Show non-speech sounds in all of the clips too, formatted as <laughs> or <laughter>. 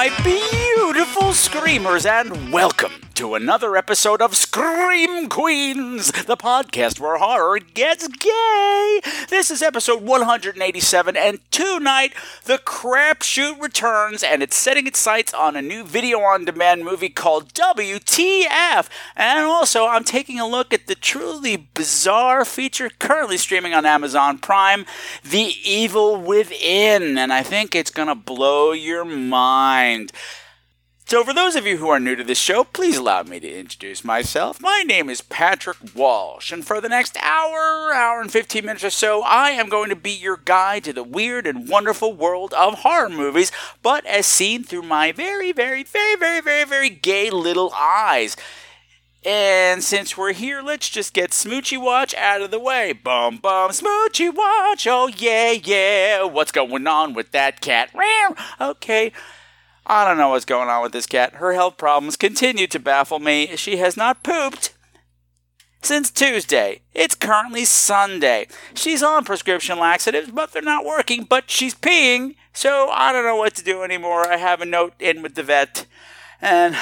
my beautiful screamers, and welcome to another episode of Scream Queens, the podcast where horror gets gay. This is episode 187, and tonight the crapshoot returns, and it's setting its sights on a new video on demand movie called WTF. And also, I'm taking a look at the truly bizarre feature currently streaming on Amazon Prime, The Evil Within, and I think it's gonna blow your mind. So, for those of you who are new to this show, please allow me to introduce myself. My name is Patrick Walsh, and for the next hour, hour and 15 minutes or so, I am going to be your guide to the weird and wonderful world of horror movies, but as seen through my very, very, very, very, very, very gay little eyes. And since we're here, let's just get Smoochy Watch out of the way. Bum bum, Smoochy Watch, oh yeah, yeah. What's going on with that cat? Okay. I don't know what's going on with this cat. Her health problems continue to baffle me. She has not pooped since Tuesday. It's currently Sunday. She's on prescription laxatives, but they're not working, but she's peeing, so I don't know what to do anymore. I have a note in with the vet, and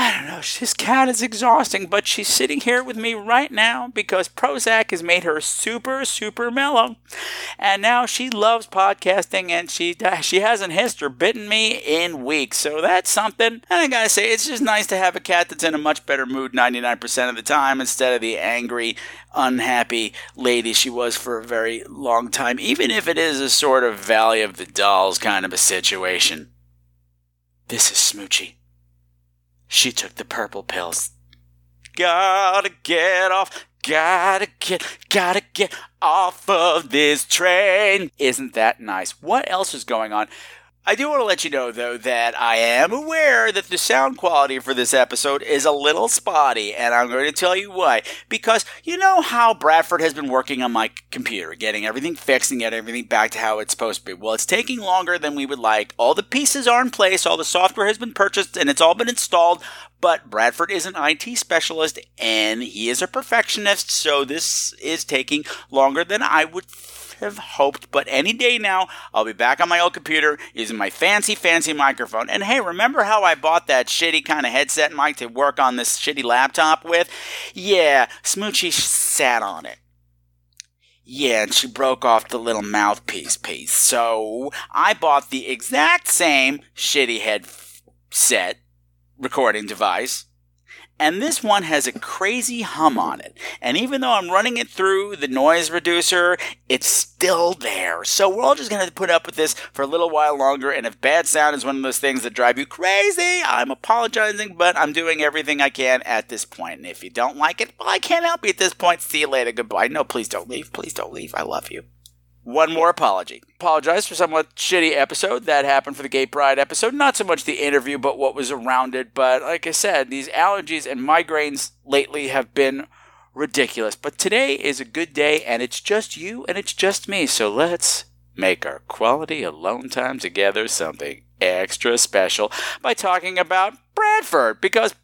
I don't know. This cat is exhausting, but she's sitting here with me right now because Prozac has made her super, super mellow. And now she loves podcasting and she <laughs> she hasn't hissed or bitten me in weeks. So that's something. And I gotta say, it's just nice to have a cat that's in a much better mood 99% of the time instead of the angry, unhappy lady she was for a very long time, even if it is a sort of Valley of the Dolls kind of a situation. This is Smoochy. She took the purple pills. Gotta get off, gotta get, gotta get off of this train. Isn't that nice? What else is going on? I do want to let you know, though, that I am aware that the sound quality for this episode is a little spotty, and I'm going to tell you why. Because you know how Bradford has been working on my computer, getting everything fixed and getting everything back to how it's supposed to be. Well, it's taking longer than we would like. All the pieces are in place, all the software has been purchased, and it's all been installed, but Bradford is an IT specialist and he is a perfectionist, so this is taking longer than I would have hoped. But any day now, I'll be back on my old computer using my fancy, fancy microphone. And hey, remember how I bought that shitty kind of headset mic to work on this shitty laptop with? Yeah, Smoochy sat on it. Yeah, and she broke off the little mouthpiece piece. So I bought the exact same shitty headset recording device. And this one has a crazy hum on it. And even though I'm running it through the noise reducer, it's still there. So we're all just going to put up with this for a little while longer. And if bad sound is one of those things that drive you crazy, I'm apologizing, but I'm doing everything I can at this point. And if you don't like it, well, I can't help you at this point. See you later. Goodbye. No, please don't leave. Please don't leave. I love you. One more apology. Apologize for somewhat shitty episode that happened for the Gay Pride episode. Not so much the interview, but what was around it. But like I said, these allergies and migraines lately have been ridiculous. But today is a good day, and it's just you and it's just me. So let's make our quality alone time together something extra special by talking about Bradford. Because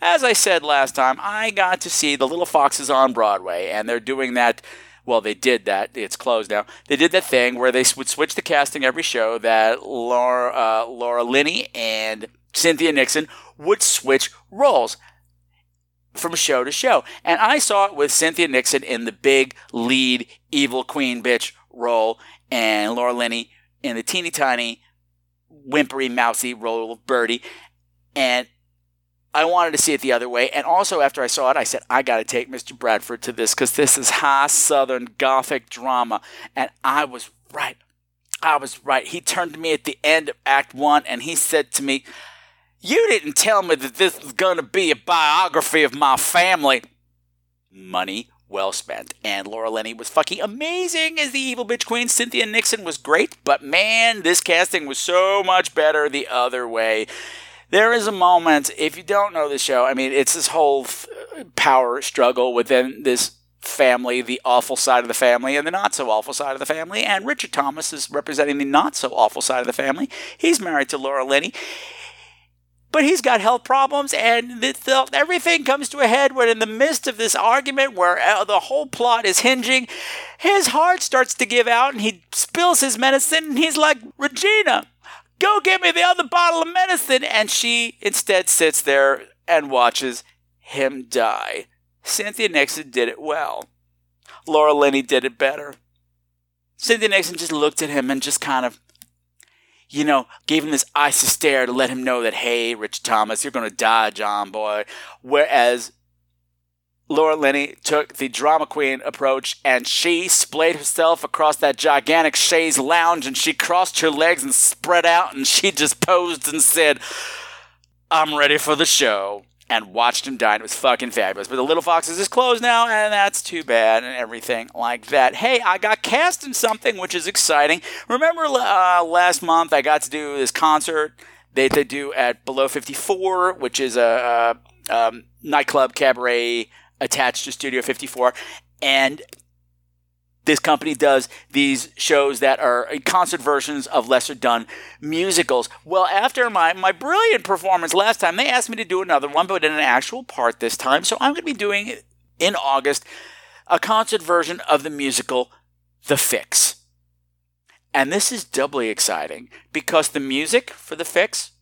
as I said last time, I got to see the Little Foxes on Broadway, and they're doing that well, they did that. It's closed now. They did that thing where they would switch the casting every show. That Laura, uh, Laura Linney and Cynthia Nixon would switch roles from show to show. And I saw it with Cynthia Nixon in the big lead evil queen bitch role, and Laura Linney in the teeny tiny whimpery mousy role of Birdie. And I wanted to see it the other way. And also, after I saw it, I said, I got to take Mr. Bradford to this because this is high Southern Gothic drama. And I was right. I was right. He turned to me at the end of Act One and he said to me, You didn't tell me that this was going to be a biography of my family. Money well spent. And Laura Linney was fucking amazing as the evil bitch queen. Cynthia Nixon was great, but man, this casting was so much better the other way. There is a moment, if you don't know the show, I mean, it's this whole power struggle within this family, the awful side of the family, and the not so awful side of the family. And Richard Thomas is representing the not so awful side of the family. He's married to Laura Linney but he's got health problems, and everything comes to a head when, in the midst of this argument where uh, the whole plot is hinging, his heart starts to give out, and he spills his medicine, and he's like, Regina, go get me the other bottle of medicine. And she instead sits there and watches him die. Cynthia Nixon did it well. Laura Linney did it better. Cynthia Nixon just looked at him and just kind of you know, gave him this icy stare to let him know that, hey, Rich Thomas, you're going to die, John boy. Whereas Laura Linney took the drama queen approach and she splayed herself across that gigantic chaise lounge and she crossed her legs and spread out and she just posed and said, I'm ready for the show and watched him die. It was fucking fabulous. But the Little Foxes is closed now, and that's too bad, and everything like that. Hey, I got cast in something which is exciting. Remember uh, last month I got to do this concert that they do at Below 54, which is a, a um, nightclub cabaret attached to Studio 54. And this company does these shows that are concert versions of lesser done musicals. Well, after my, my brilliant performance last time, they asked me to do another one, but in an actual part this time. So I'm going to be doing in August a concert version of the musical The Fix. And this is doubly exciting because the music for The Fix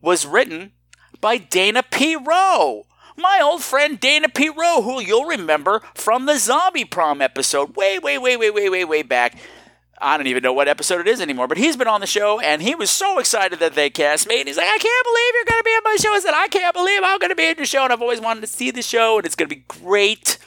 was written by Dana P. Rowe my old friend Dana P. Rowe, who you'll remember from the Zombie Prom episode way, way, way, way, way, way, way back. I don't even know what episode it is anymore, but he's been on the show and he was so excited that they cast me. And he's like, I can't believe you're going to be on my show. I said, I can't believe I'm going to be in your show. And I've always wanted to see the show and it's going to be great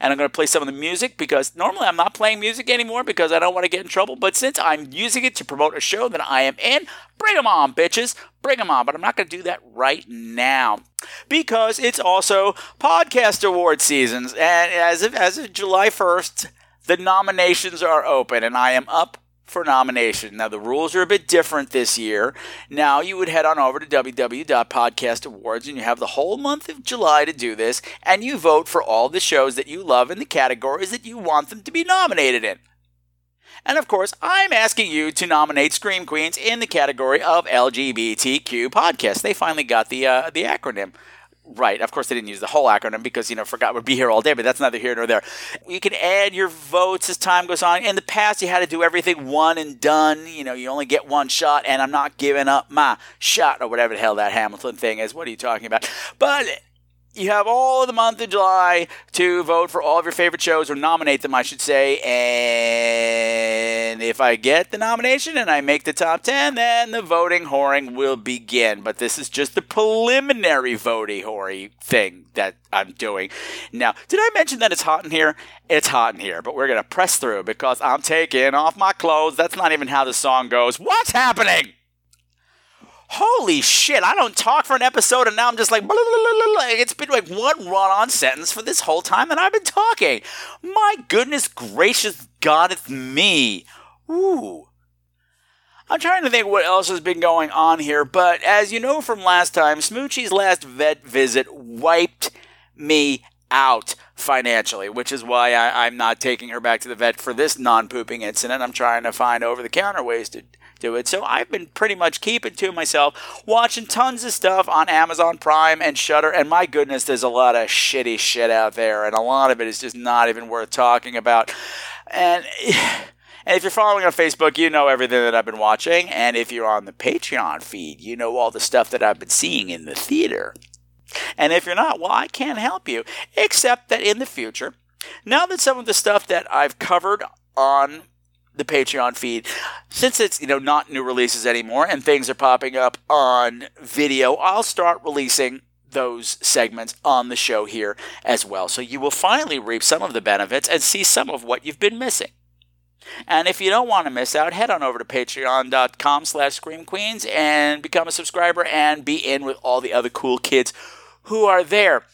and I'm going to play some of the music because normally I'm not playing music anymore because I don't want to get in trouble. But since I'm using it to promote a show that I am in, bring them on, bitches. Bring them on. But I'm not going to do that right now because it's also podcast award seasons. And as of, as of July 1st, the nominations are open, and I am up for nomination. Now, the rules are a bit different this year. Now, you would head on over to www.podcast awards and you have the whole month of July to do this, and you vote for all the shows that you love in the categories that you want them to be nominated in. And of course, I'm asking you to nominate Scream Queens in the category of LGBTQ podcast. They finally got the uh, the acronym. Right. Of course, they didn't use the whole acronym because, you know, forgot would be here all day, but that's neither here nor there. You can add your votes as time goes on. In the past, you had to do everything one and done. You know, you only get one shot, and I'm not giving up my shot, or whatever the hell that Hamilton thing is. What are you talking about? But you have all of the month of July to vote for all of your favorite shows, or nominate them, I should say. And if I get the nomination and I make the top 10, then the voting whoring will begin. But this is just the preliminary voting whoring thing that I'm doing. Now, did I mention that it's hot in here? It's hot in here, but we're going to press through because I'm taking off my clothes. That's not even how the song goes. What's happening? Holy shit, I don't talk for an episode and now I'm just like, blah, blah, blah, it's been like one run on sentence for this whole time that I've been talking. My goodness gracious God, it's me. Ooh. I'm trying to think what else has been going on here, but as you know from last time, Smoochie's last vet visit wiped me out financially, which is why I, am not taking her back to the vet for this non pooping incident. I'm trying to find over the counter ways to do it. So I've been pretty much keeping to myself, watching tons of stuff on Amazon Prime and Shudder. And my goodness, there's a lot of shitty shit out there, and a lot of it is just not even worth talking about. And. <sighs> And if you're following on Facebook, you know everything that I've been watching. And if you're on the Patreon feed, you know all the stuff that I've been seeing in the theater. And if you're not, well, I can't help you. Except that in the future, now that some of the stuff that I've covered on the Patreon feed. Since it's, you know, not new releases anymore and things are popping up on video, I'll start releasing those segments on the show here as well. So you will finally reap some of the benefits and see some of what you've been missing. And if you don't want to miss out, head on over to patreon.com slash screamqueens and become a subscriber and be in with all the other cool kids who are there.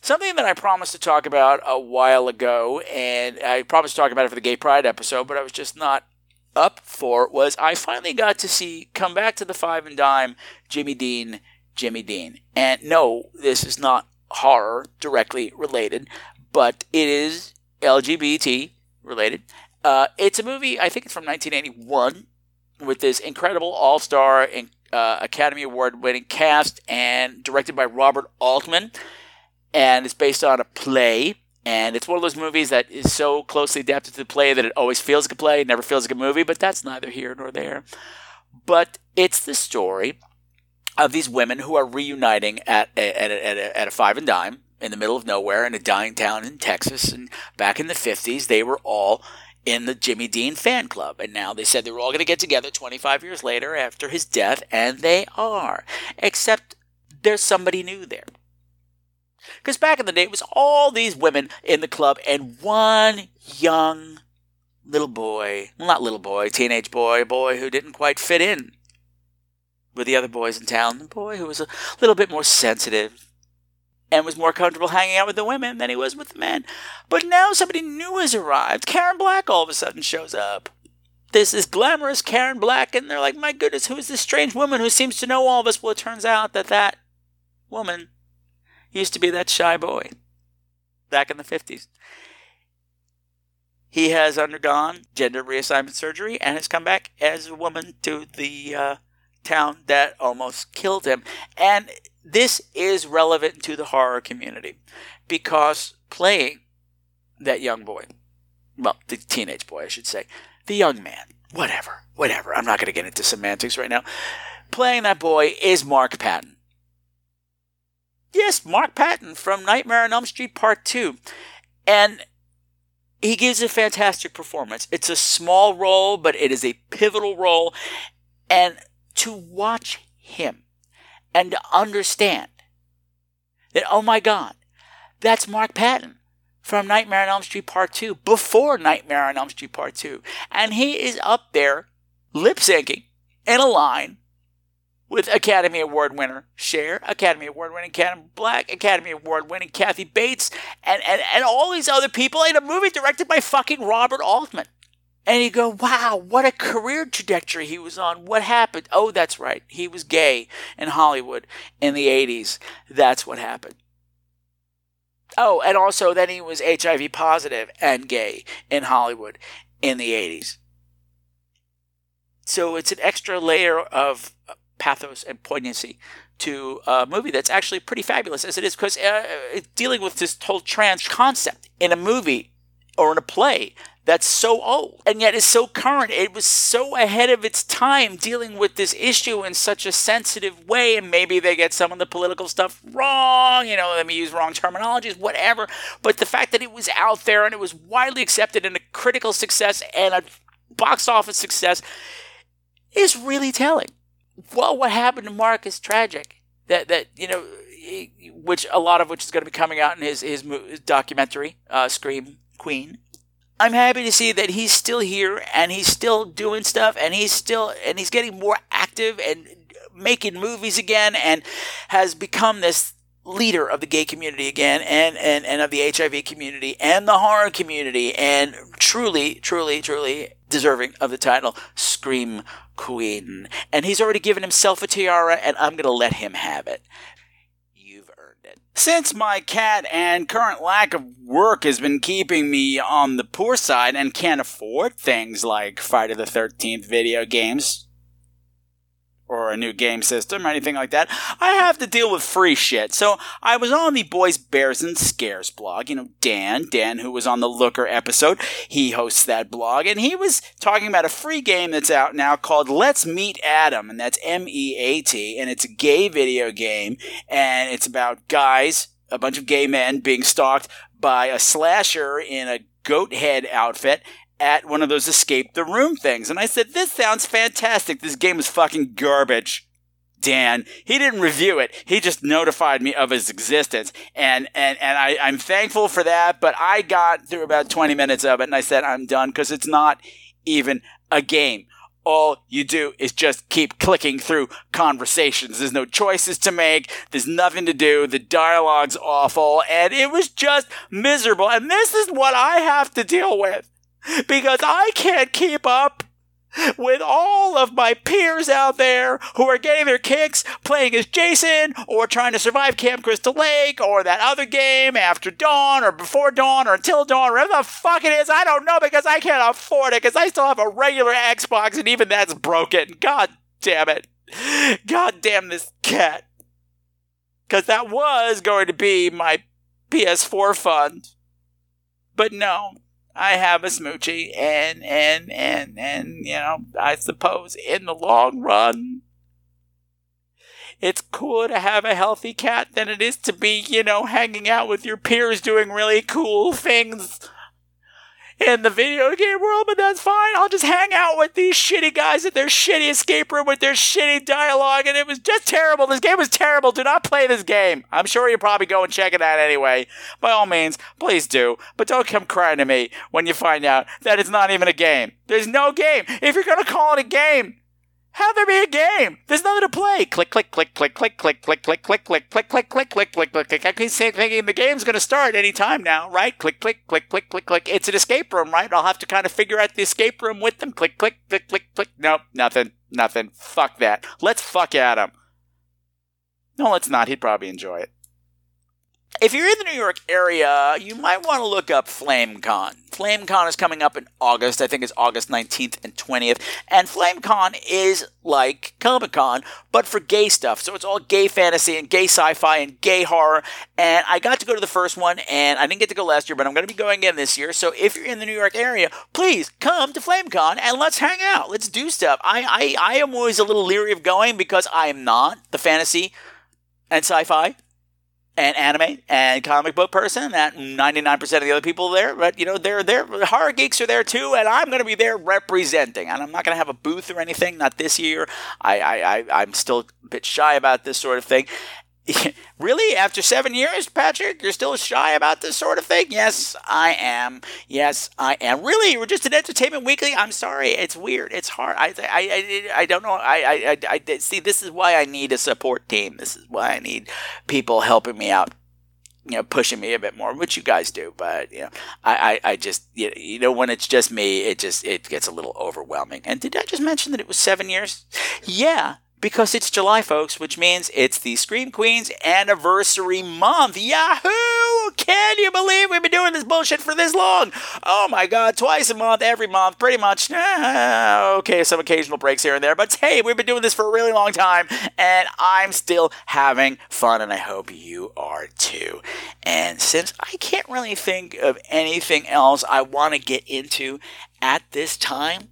Something that I promised to talk about a while ago, and I promised to talk about it for the Gay Pride episode, but I was just not up for it, was I finally got to see come back to the five and dime Jimmy Dean, Jimmy Dean. And no, this is not horror directly related, but it is LGBT related. Uh, it's a movie, I think it's from 1981, with this incredible all star uh, Academy Award winning cast and directed by Robert Altman. And it's based on a play. And it's one of those movies that is so closely adapted to the play that it always feels like a play, never feels like a movie, but that's neither here nor there. But it's the story of these women who are reuniting at a, at a, at a, at a five and dime in the middle of nowhere in a dying town in Texas. And back in the 50s, they were all in the Jimmy Dean fan club. And now they said they were all going to get together 25 years later after his death, and they are. Except there's somebody new there. Because back in the day, it was all these women in the club and one young little boy, well, not little boy, teenage boy, boy who didn't quite fit in with the other boys in town. The boy who was a little bit more sensitive and was more comfortable hanging out with the women than he was with the men. But now somebody new has arrived. Karen Black all of a sudden shows up. This is glamorous Karen Black, and they're like, my goodness, who is this strange woman who seems to know all of us? Well, it turns out that that woman used to be that shy boy back in the 50s. He has undergone gender reassignment surgery and has come back as a woman to the uh, town that almost killed him. And this is relevant to the horror community because playing that young boy, well, the teenage boy, I should say, the young man, whatever, whatever. I'm not going to get into semantics right now. Playing that boy is Mark Patton. Yes, Mark Patton from Nightmare on Elm Street Part 2. And he gives a fantastic performance. It's a small role, but it is a pivotal role. And to watch him and to understand that, oh my God, that's Mark Patton from Nightmare on Elm Street Part 2, before Nightmare on Elm Street Part 2. And he is up there lip syncing in a line with Academy Award winner Cher, Academy Award winning Karen Black, Academy Award winning Kathy Bates, and, and, and all these other people in a movie directed by fucking Robert Altman. And you go, wow, what a career trajectory he was on. What happened? Oh, that's right. He was gay in Hollywood in the 80s. That's what happened. Oh, and also then he was HIV positive and gay in Hollywood in the 80s. So it's an extra layer of pathos and poignancy to a movie that's actually pretty fabulous as it is because uh, it's dealing with this whole trans concept in a movie or in a play that's so old and yet is so current. It was so ahead of its time dealing with this issue in such a sensitive way. And maybe they get some of the political stuff wrong, you know, let me use wrong terminologies, whatever. But the fact that it was out there and it was widely accepted and a critical success and a box office success is really telling. Well, what happened to Mark is tragic. That, that you know, which a lot of which is going to be coming out in his his documentary, uh, Scream Queen. I'm happy to see that he's still here and he's still doing stuff and he's still and he's getting more active and making movies again and has become this leader of the gay community again and, and, and of the HIV community and the horror community and truly, truly, truly deserving of the title Scream Queen. And he's already given himself a tiara and I'm going to let him have it. You've earned it. Since my cat and current lack of work has been keeping me on the poor side and can't afford things like Friday the 13th video games, or a new game system or anything like that. I have to deal with free shit. So I was on the Boys, Bears, and Scares blog. You know, Dan, Dan, who was on the Looker episode, he hosts that blog, and he was talking about a free game that's out now called Let's Meat Adam, and that's M E A T, and it's a gay video game, and it's about guys, a bunch of gay men being stalked by a slasher in a goat head outfit at one of those escape the room things. And I said, This sounds fantastic. This game is fucking garbage. Dan. He didn't review it. He just notified me of his existence. And, and, and I, I'm thankful for that. But I got through about 20 minutes of it and I said, I'm done because it's not even a game. all you do is just keep clicking through conversations. There's no choices to make. There's nothing to do. The dialogue's awful. And it was just miserable. And this is what I have to deal with because I can't keep up with all of my peers out there who are getting their kicks playing as Jason or trying to survive Camp Crystal Lake or that other game after dawn or before dawn or until dawn, or whatever the fuck it is. I don't know because I can't afford it because I still have a regular Xbox and even that's broken. God damn it. God damn this cat. Because that was going to be my PS4 fund. But no, I have a smoochie, and and and and you know, I suppose in the long run, it's cooler to have a healthy cat than it is to be, you know, hanging out with your peers doing really cool things in the video game world, but that's fine. I'll just hang out with these shitty guys at their shitty escape room with their shitty dialogue, and it was just terrible. This game was terrible. Do not play this game. I'm sure you'll probably go and check it out anyway. By all means, please do. But don't come crying to me when you find out that it's not even a game. There's no game. If you're gonna call it a game, how there be a game? There's nothing to play. Click, click, click, click, click, click, click, click, click, click, click, click, click, click, click, click, click. I keep thinking the game's gonna start any time now, right? Click, click, click, click, click, click. It's an escape room, right? I'll have to kind of figure out the escape room with them. Click, click, click, click, click. Nope, nothing, nothing. Fuck that. Let's fuck Adam. No, let's not. He'd probably enjoy it. If you're in the New York area, you might want to look up FlameCon. FlameCon is coming up in August. I think it's August 19th and 20th. And FlameCon is like Comic Con, but for gay stuff. So it's all gay fantasy and gay sci fi and gay horror. And I got to go to the first one, and I didn't get to go last year, but I'm going to be going again this year. So if you're in the New York area, please come to FlameCon and let's hang out. Let's do stuff. I, I, I am always a little leery of going because I am not the fantasy and sci fi and anime and comic book person that 99% of the other people there but you know they're there horror geeks are there too and i'm going to be there representing. And i'm not going to have a booth or anything not this year. I, I, I i'm still a bit shy about this sort of thing <laughs> really? After seven years, Patrick, you're still shy about this sort of thing? Yes, I am. Yes, I am. Really? We're just an Entertainment Weekly? I'm sorry. It's weird. It's hard. I, I, I, I don't know. I, I, I, see, this is why I need a support team. This is why I need people helping me out you know, pushing me a bit more, which you guys do, but you know, I, I, I just, you know, when it's just me, it just, it gets a little overwhelming. And did I just mention that it was seven years? Yeah, because it's July, folks, which means it's the Scream Queens anniversary month. Yahoo! Can you believe we've been doing this bullshit for this long? Oh my god, twice a month, every month, pretty much. <laughs> Okay, some occasional breaks here and there, but hey, we've been doing this for a really long time, and I'm still having fun, and I hope you are too. And since I can't really think of anything else I want to get into at this time,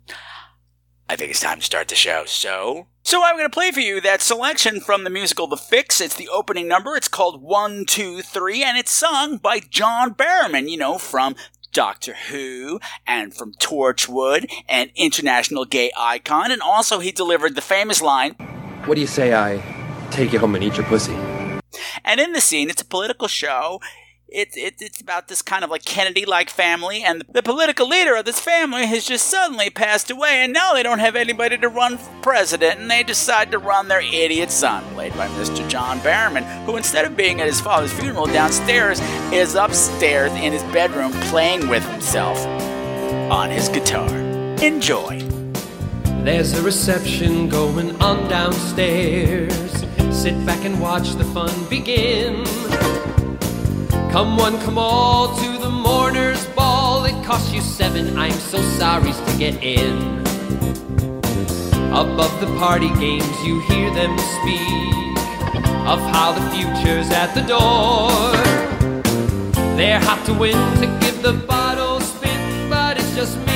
I think it's time to start the show. So, so I'm going to play for you that selection from the musical The Fix. It's the opening number. It's called One, Two, Three, and it's sung by John Barrowman, you know, from Doctor Who and from Torchwood, an international gay icon. And also he delivered the famous line, What do you say I take you home and eat your pussy? And in the scene, it's a political show. It, it, it's about this kind of like Kennedy like family, and the political leader of this family has just suddenly passed away, and now they don't have anybody to run for president, and they decide to run their idiot son, played by Mr. John Barrowman, who instead of being at his father's funeral downstairs, is upstairs in his bedroom playing with himself on his guitar. Enjoy. There's a reception going on downstairs. Sit back and watch the fun begin. Come one, come all to the mourner's ball. It costs you seven, I'm so sorry to get in. Above the party games, you hear them speak of how the future's at the door. They're hot to win to give the bottle spin, but it's just me me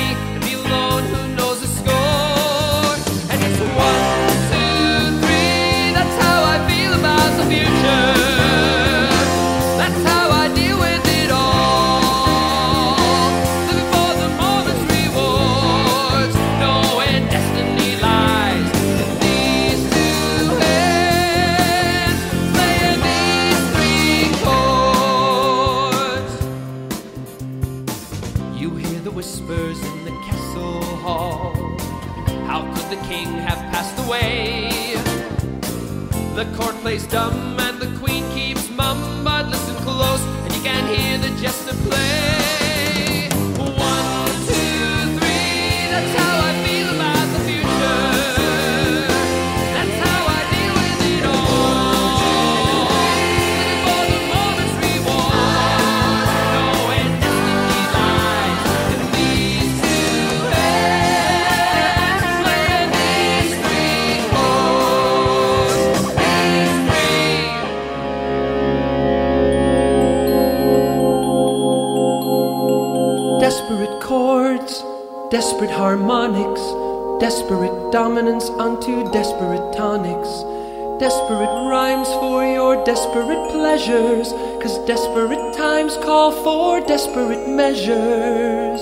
pleasures, cause desperate times call for desperate measures.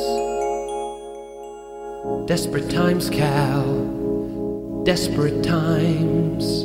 Desperate times, Cal. Desperate times.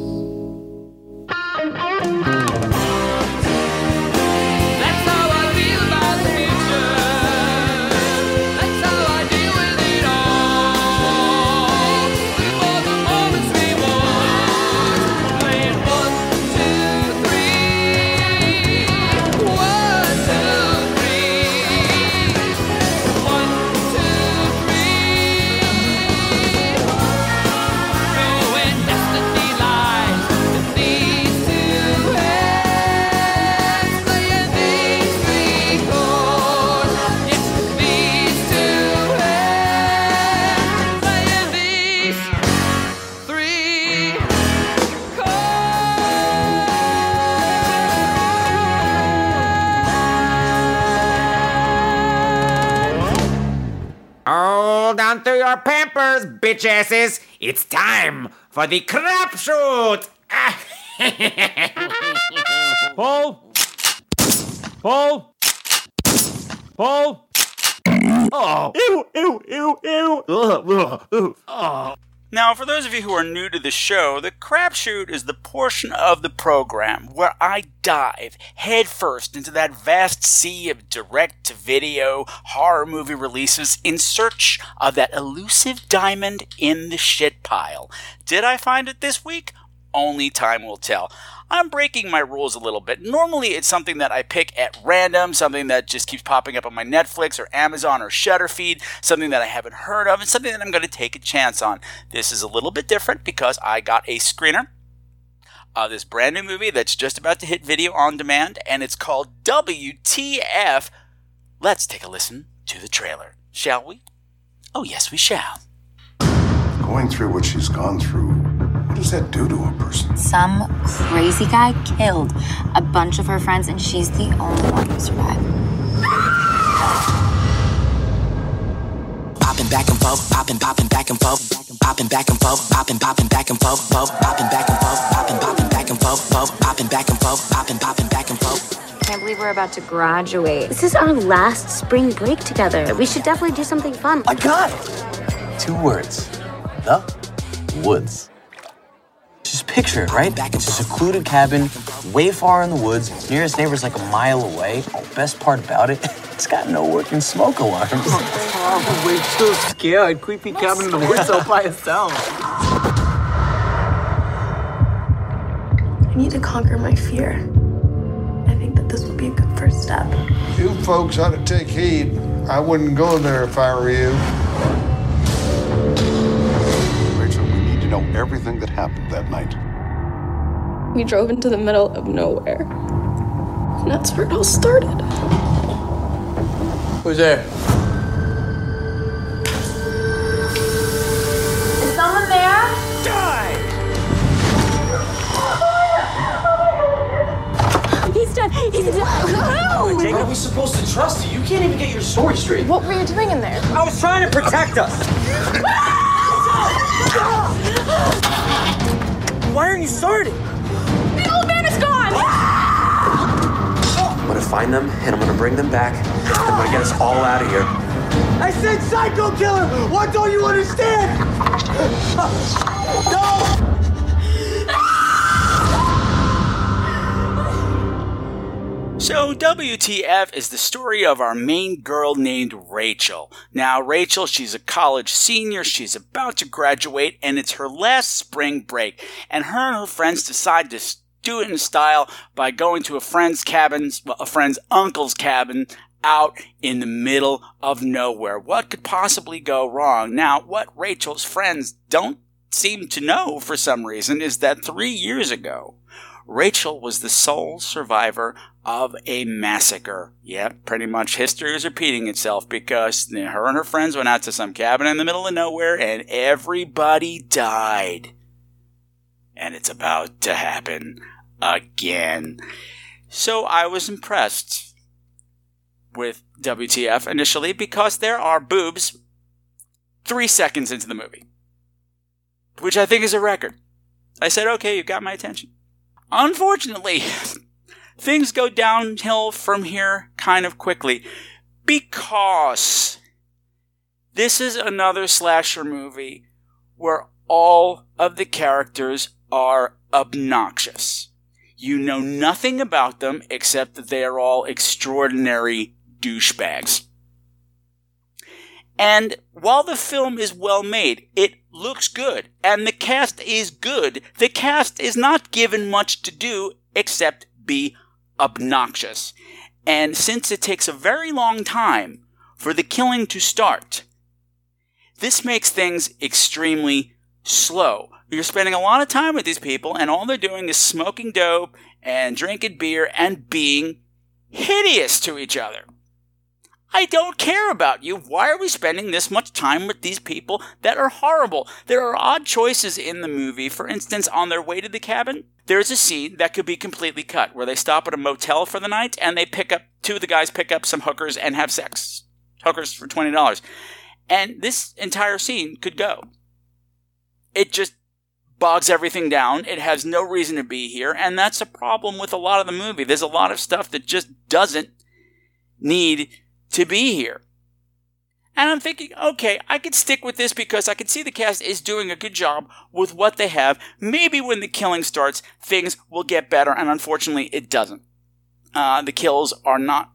Your pampers, bitch asses. It's time for the crapshoot. <laughs> Pull. Pull. Pull. Oh. Ew, ew, ew, ew. Ugh, ugh, ugh. Oh. Now, for those of you who are new to the show, the crapshoot is the portion of the program where I dive headfirst into that vast sea of direct to video horror movie releases in search of that elusive diamond in the shit pile. Did I find it this week? Only time will tell. I'm breaking my rules a little bit. Normally, it's something that I pick at random, something that just keeps popping up on my Netflix or Amazon or Shudder feed, something that I haven't heard of, and something that I'm going to take a chance on. This is a little bit different because I got a screener of this brand new movie that's just about to hit video on demand, and it's called WTF. Let's take a listen to the trailer, shall we? Oh, yes, we shall. Going through what she's gone through, that do to a person? Some crazy guy killed a bunch of her friends, and she's the only one who survived. Popping back and forth, popping, popping back and forth, popping back and forth, popping, popping back and forth, forth, popping back and forth, popping, popping back and forth, forth, popping back and forth, popping, popping back and forth. Can't believe we're about to graduate. This is our last spring break together. We should definitely do something fun. I got it! Two words. The woods. Just picture it, right? It's a secluded cabin, way far in the woods. Nearest neighbor's like a mile away. Best part about it, <laughs> it's got no working smoke alarms. Oh, we're so scared. Creepy cabin in the woods all by itself. I need to conquer my fear. I think that this will be a good first step. You folks ought to take heed. I wouldn't go there if I were you. Know everything that happened that night. We drove into the middle of nowhere. And that's where it all started. Who's there? Is someone there? Die! He's done. He's done. Jake, are we supposed to trust you? You can't even get your story straight. What were you doing in there? I was trying to protect us. <laughs> Ah! Why aren't you starting? The old man is gone! Ah! I'm gonna find them and I'm gonna bring them back. I'm gonna get us all out of here. I said psycho killer! What don't you understand? <laughs> no! So, WTF is the story of our main girl named Rachel. Now, Rachel, she's a college senior, she's about to graduate, and it's her last spring break. And her and her friends decide to do it in style by going to a friend's cabin, well, a friend's uncle's cabin out in the middle of nowhere. What could possibly go wrong? Now, what Rachel's friends don't seem to know for some reason is that three years ago, Rachel was the sole survivor of a massacre. Yep, pretty much history is repeating itself because her and her friends went out to some cabin in the middle of nowhere and everybody died. And it's about to happen again. So I was impressed with WTF initially because there are boobs three seconds into the movie, which I think is a record. I said, okay, you've got my attention. Unfortunately, <laughs> things go downhill from here kind of quickly because this is another slasher movie where all of the characters are obnoxious. You know nothing about them except that they are all extraordinary douchebags. And while the film is well made, it looks good, and the cast is good. The cast is not given much to do except be obnoxious. And since it takes a very long time for the killing to start, this makes things extremely slow. You're spending a lot of time with these people, and all they're doing is smoking dope and drinking beer and being hideous to each other. I don't care about you. Why are we spending this much time with these people that are horrible? There are odd choices in the movie. For instance, on their way to the cabin, there's a scene that could be completely cut where they stop at a motel for the night and they pick up, two of the guys pick up some hookers and have sex. Hookers for $20. And this entire scene could go. It just bogs everything down. It has no reason to be here. And that's a problem with a lot of the movie. There's a lot of stuff that just doesn't need to be here. And I'm thinking, okay, I could stick with this because I can see the cast is doing a good job with what they have. Maybe when the killing starts, things will get better, and unfortunately, it doesn't. Uh, the kills are not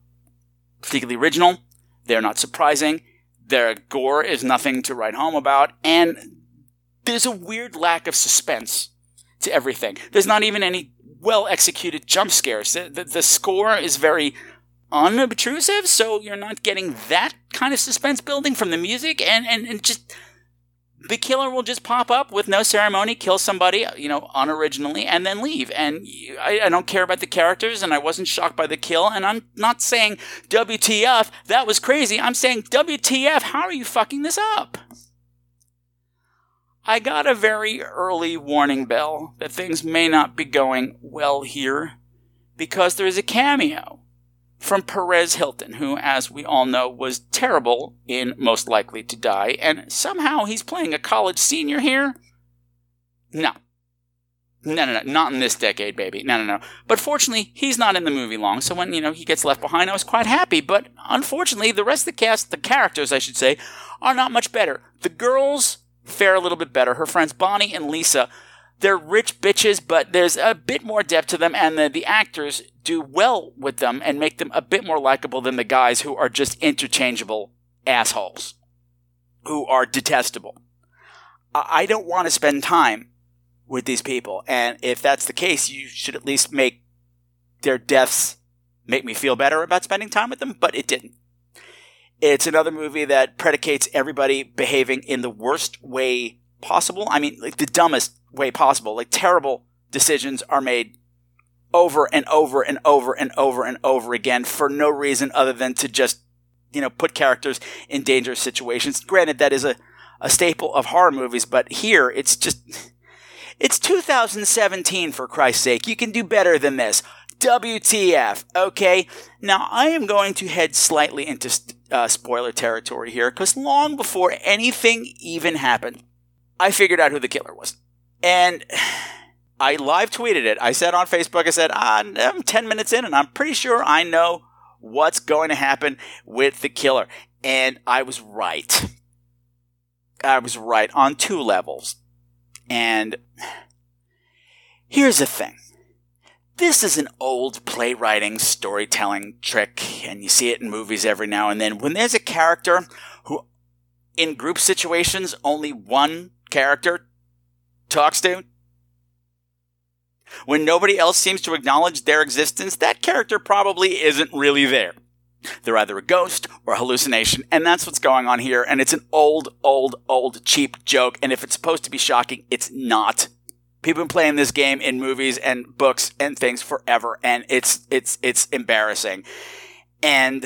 particularly original. They're not surprising. Their gore is nothing to write home about, and there's a weird lack of suspense to everything. There's not even any well executed jump scares. The, the, the score is very unobtrusive, so you're not getting that kind of suspense building from the music, and, and, and just the killer will just pop up with no ceremony, kill somebody, you know, unoriginally, and then leave. And I, I, don't care about the characters, and I wasn't shocked by the kill. And I'm not saying WTF, that was crazy. I'm saying WTF, how are you fucking this up? I got a very early warning bell that things may not be going well here because there is a cameo from Perez Hilton, who, as we all know, was terrible in Most Likely to Die, and somehow he's playing a college senior here? No. No, no, no, not in this decade, baby. No, no, no. But fortunately, he's not in the movie long, so when, you know, he gets left behind, I was quite happy. But unfortunately, the rest of the cast, the characters, I should say, are not much better. The girls fare a little bit better. Her friends Bonnie and Lisa, they're rich bitches, but there's a bit more depth to them, and the, the actors do well with them and make them a bit more likable than the guys who are just interchangeable assholes, who are detestable. I don't want to spend time with these people, and if that's the case, you should at least make their deaths make me feel better about spending time with them, but it didn't. It's another movie that predicates everybody behaving in the worst way possible. I mean, like the dumbest way possible. Like terrible decisions are made over and over and over and over and over again for no reason other than to just, you know, put characters in dangerous situations. Granted, that is a, a staple of horror movies, but here it's just, it's 2017 for Christ's sake. You can do better than this. WTF, okay? Now, I am going to head slightly into uh, spoiler territory here because long before anything even happened, I figured out who the killer was. And I live tweeted it. I said on Facebook, I said, ah, I'm 10 minutes in and I'm pretty sure I know what's going to happen with the killer. And I was right. I was right on two levels. And here's the thing. This is an old playwriting storytelling trick, and you see it in movies every now and then. When there's a character who, in group situations, only one character talks to, When nobody else seems to acknowledge their existence, that character probably isn't really there. They're either a ghost or a hallucination, and that's what's going on here. And it's an old, old, old, cheap joke. And if it's supposed to be shocking, it's not. People have been playing this game in movies and books and things forever, and it's it's it's embarrassing. And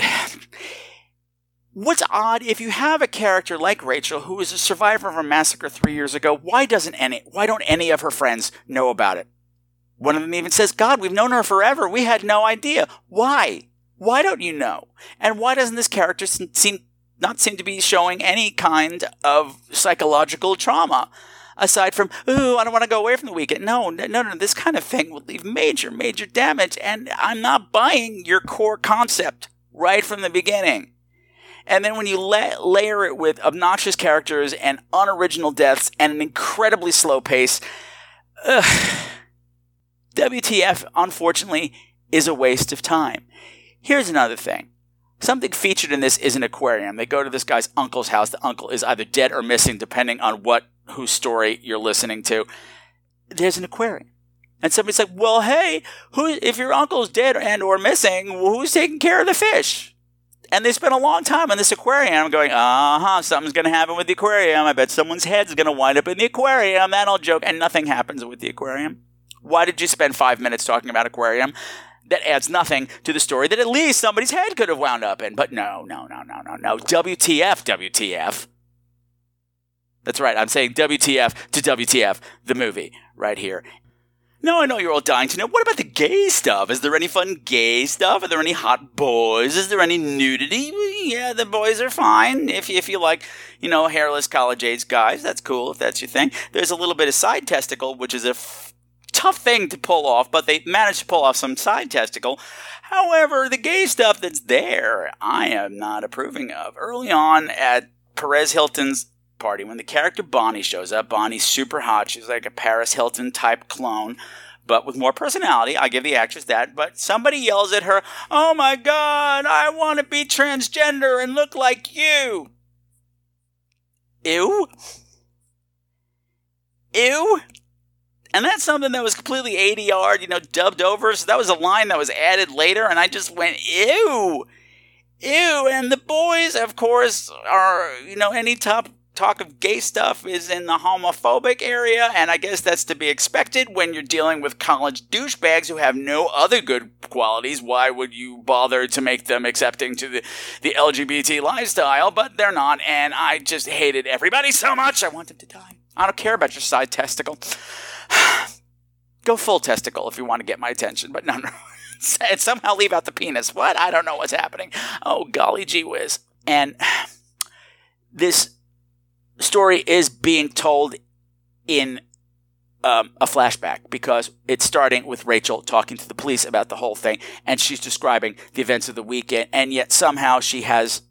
what's odd if you have a character like Rachel who is a survivor of a massacre three years ago, why doesn't any why don't any of her friends know about it? One of them even says, God, we've known her forever. We had no idea. Why? Why don't you know? And why doesn't this character seem not seem to be showing any kind of psychological trauma? Aside from, ooh, I don't want to go away from the weekend. No, no, no, this kind of thing will leave major, major damage. And I'm not buying your core concept right from the beginning. And then when you la- layer it with obnoxious characters and unoriginal deaths and an incredibly slow pace, ugh, WTF, unfortunately, is a waste of time. Here's another thing. Something featured in this is an aquarium. They go to this guy's uncle's house. The uncle is either dead or missing, depending on what whose story you're listening to. There's an aquarium. And somebody's like, "Well, hey, who if your uncle's dead and or missing, who's taking care of the fish?" And they spent a long time in this aquarium. Going, uh huh, something's going to happen with the aquarium. I bet someone's head's going to wind up in the aquarium. That old joke. And nothing happens with the aquarium. Why did you spend five minutes talking about aquarium? that adds nothing to the story that at least somebody's head could have wound up in. But no, no, no, no, no, no. WTF, WTF. That's right. I'm saying WTF to WTF, the movie, right here. No, I know you're all dying to know. What about the gay stuff? Is there any fun gay stuff? Are there any hot boys? Is there any nudity? Yeah, the boys are fine. If you, if you like, you know, hairless college age guys, that's cool if that's your thing. There's a little bit of side testicle, which is a tough thing to pull off, but they managed to pull off some side testicle. However, the gay stuff that's there, I am not approving of. Early on at Perez Hilton's party, when the character Bonnie shows up, Bonnie's super hot. She's like a Paris Hilton type clone but with more personality. I give the actress that. But somebody yells at her, Oh my God, I want to be transgender and look like you. Ew. Ew. And that's something that was completely ADR, you know, dubbed over. So that was a line that was added later, and I just went, ew, ew. And the boys, of course, are, you know, any top talk of gay stuff is in the homophobic area, and I guess that's to be expected when you're dealing with college douchebags who have no other good qualities. Why would you bother to make them accepting to the, the LGBT lifestyle? But they're not, and I just hated everybody so much, I want them to die. I don't care about your side testicle. <sighs> Go full testicle if you want to get my attention, but no, no. <laughs> and somehow leave out the penis. What? I don't know what's happening. Oh, golly gee whiz. And <sighs> this story is being told in um, a flashback because it's starting with Rachel talking to the police about the whole thing, and she's describing the events of the weekend, and yet somehow she has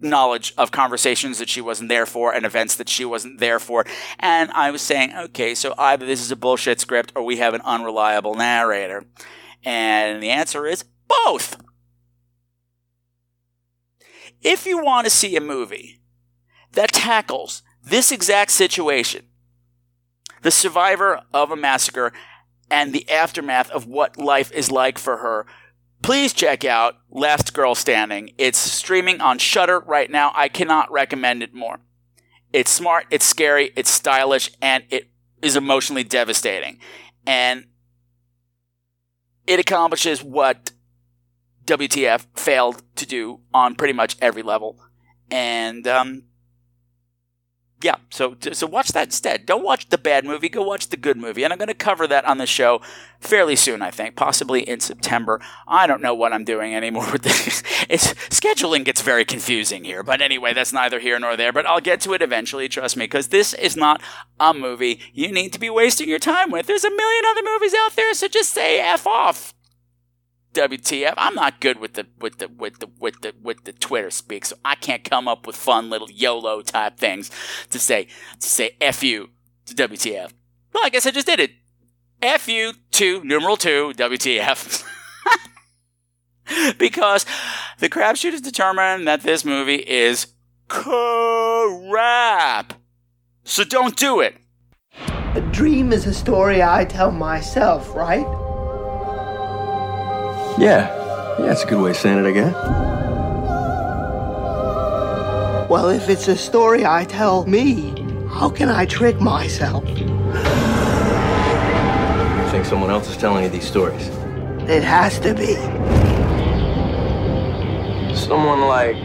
knowledge of conversations that she wasn't there for and events that she wasn't there for. And I was saying, okay, so either this is a bullshit script or we have an unreliable narrator. And the answer is both. If you want to see a movie that tackles this exact situation, the survivor of a massacre and the aftermath of what life is like for her please check out Last Girl Standing. It's streaming on Shudder right now. I cannot recommend it more. It's smart, it's scary, it's stylish, and it is emotionally devastating. And it accomplishes what WTF failed to do on pretty much every level. And um, yeah, so so watch that instead. Don't watch the bad movie. Go watch the good movie. And I'm going to cover that on the show fairly soon. I think, possibly in September. I don't know what I'm doing anymore <laughs> with this. It's scheduling gets very confusing here. But anyway, that's neither here nor there. But I'll get to it eventually. Trust me, because this is not a movie you need to be wasting your time with. There's a million other movies out there, so just say f off. WTF? I'm not good with the with the with the with the with the Twitter speak, so I can't come up with fun little YOLO type things to say to say F you to WTF. Well, I guess I just did it. F you to numeral two WTF. <laughs> because the crapshoot has determined that this movie is crap. So don't do it. A dream is a story I tell myself, right? Yeah. Yeah, it's a good way of saying it, I guess. Well, if it's a story I tell me, how can I trick myself? I think someone else is telling you these stories. It has to be. Someone like.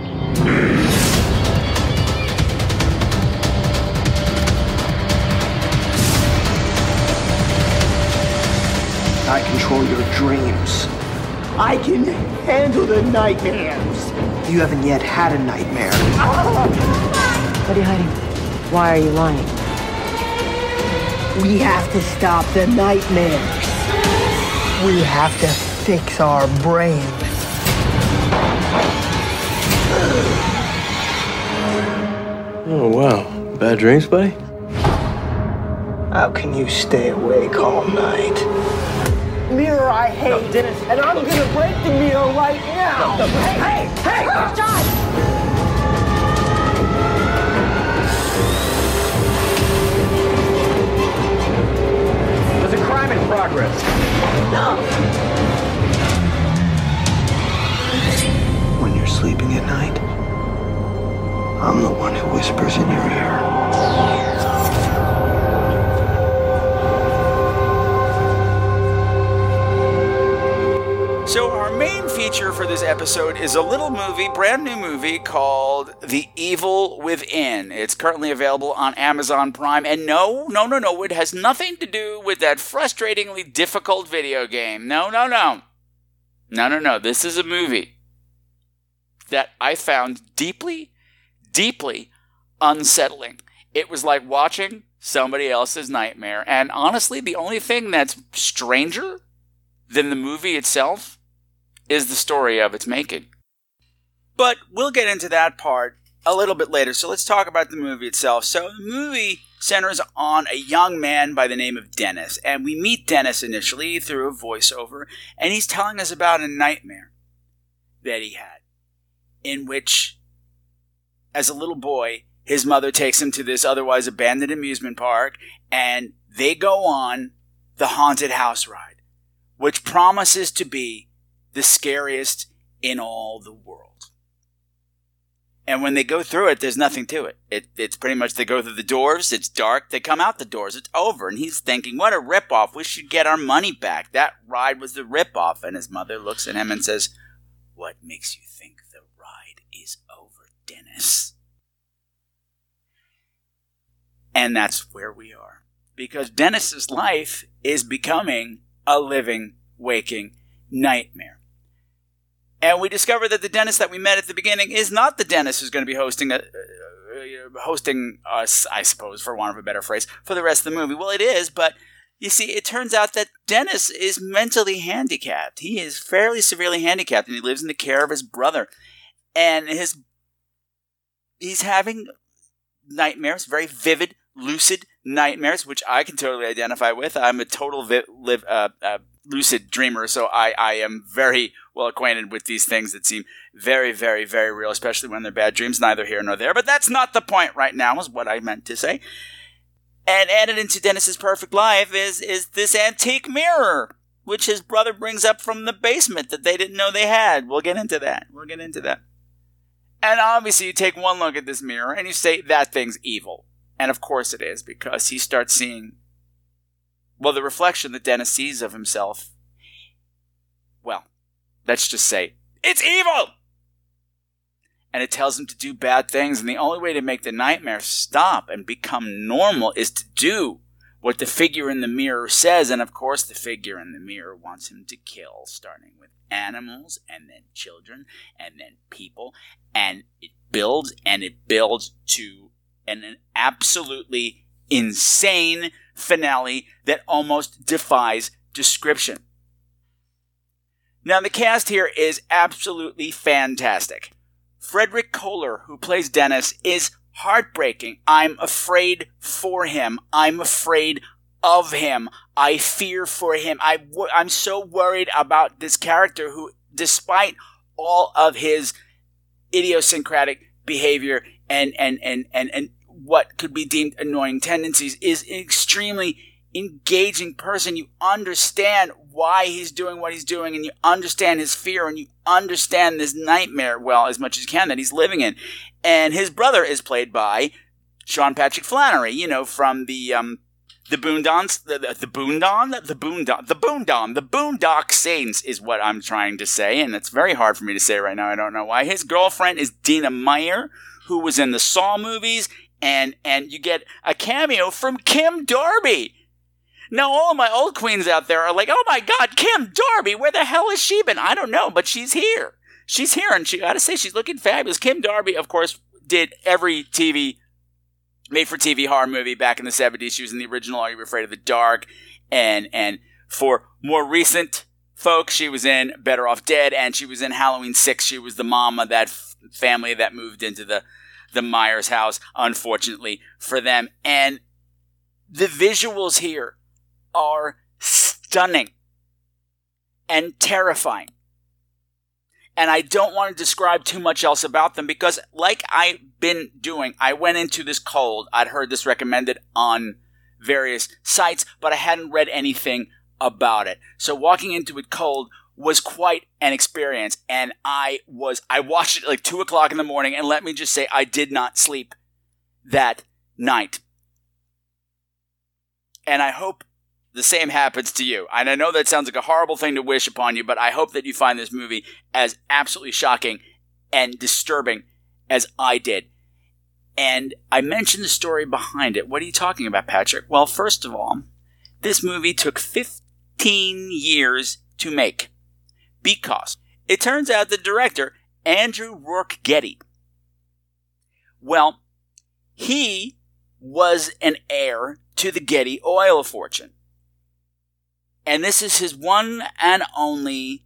I control your dreams. I can handle the nightmares. You haven't yet had a nightmare. Ah! What are you hiding? Why are you lying? We have to stop the nightmares. We have to fix our brain. Oh, wow. Bad dreams, buddy? How can you stay awake all night? Mirror I hate, Dennis. and I'm gonna break the mirror right now. Hey, hey, hey, John! There's a crime in progress. When you're sleeping at night, I'm the one who whispers in your ear. So, our main feature for this episode is a little movie, brand new movie called The Evil Within. It's currently available on Amazon Prime. And no, no, no, no, it has nothing to do with that frustratingly difficult video game. No, no, no. No, no, no. This is a movie that I found deeply, deeply unsettling. It was like watching somebody else's nightmare. And honestly, the only thing that's stranger than the movie itself is the story of its making. But we'll get into that part a little bit later. So let's talk about the movie itself. So the movie centers on a young man by the name of Dennis, and we meet Dennis initially through a voiceover, and he's telling us about a nightmare that he had, in which, as a little boy, his mother takes him to this otherwise abandoned amusement park, and they go on the haunted house ride, which promises to be the scariest in all the world. And when they go through it, there's nothing to it. it. It's pretty much they go through the doors, it's dark, they come out the doors, it's over. And he's thinking, what a ripoff. We should get our money back. That ride was the ripoff. And his mother looks at him and says, What makes you think the ride is over, Dennis? And that's where we are. Because Dennis's life is becoming a living, waking nightmare. And we discover that the Dennis that we met at the beginning is not the Dennis who's going to be hosting a, uh, hosting us, I suppose, for want of a better phrase, for the rest of the movie. Well, it is, but you see, it turns out that Dennis is mentally handicapped. He is fairly severely handicapped, and he lives in the care of his brother. And his he's having nightmares, very vivid, lucid nightmares, which I can totally identify with. I'm a total vi- live, uh, uh, lucid dreamer, so I, I am very well acquainted with these things that seem very, very, very real, especially when they're bad dreams. Neither here nor there, but that's not the point right now, is what I meant to say. And added into Dennis's perfect life is is this antique mirror, which his brother brings up from the basement that they didn't know they had. We'll get into that. We'll get into that. And obviously, you take one look at this mirror and you say that thing's evil. And of course it is, because he starts seeing, well, the reflection that Dennis sees of himself. Let's just say, it's evil! And it tells him to do bad things, and the only way to make the nightmare stop and become normal is to do what the figure in the mirror says. And of course, the figure in the mirror wants him to kill, starting with animals, and then children, and then people. And it builds and it builds to an absolutely insane finale that almost defies description. Now, the cast here is absolutely fantastic. Frederick Koehler, who plays Dennis, is heartbreaking. I'm afraid for him. I'm afraid of him. I fear for him. I w- I'm so worried about this character who, despite all of his idiosyncratic behavior and, and, and, and, and what could be deemed annoying tendencies, is extremely engaging person. You understand why he's doing what he's doing, and you understand his fear, and you understand this nightmare, well, as much as you can, that he's living in. And his brother is played by Sean Patrick Flanery, you know, from the um, the Boondons, the, the, the Boondon, the Boondon, the Boondon, the Boondock Saints is what I'm trying to say, and it's very hard for me to say right now. I don't know why. His girlfriend is Dina Meyer, who was in the Saw movies, and and you get a cameo from Kim Darby. Now, all of my old queens out there are like, "Oh my God, Kim Darby! Where the hell has she been? I don't know, but she's here. She's here, and she got to say, she's looking fabulous." Kim Darby, of course, did every TV made for TV horror movie back in the 70s. She was in the original Are You Afraid of the Dark? And, and for more recent folks, she was in Better Off Dead and she was in Halloween 6. She was the mom of that f- family that moved into the, the Myers house, unfortunately for them. And the visuals here are stunning and terrifying and I don't want to describe too much else about them because, like I've been doing, I went into this cold. I'd heard this recommended on various sites, but I hadn't read anything about it. So walking into it cold was quite an experience, and I was I watched it like two o'clock in the morning, and let me just say I did not sleep that night. And I hope the same happens to you. And I know that sounds like a horrible thing to wish upon you, but I hope that you find this movie as absolutely shocking and disturbing as I did. And I mentioned the story behind it. What are you talking about, Patrick? Well, first of all, this movie took 15 years to make because it turns out the director, Andrew Rork Getty, well, he was an heir to the Getty oil fortune. And this is his one and only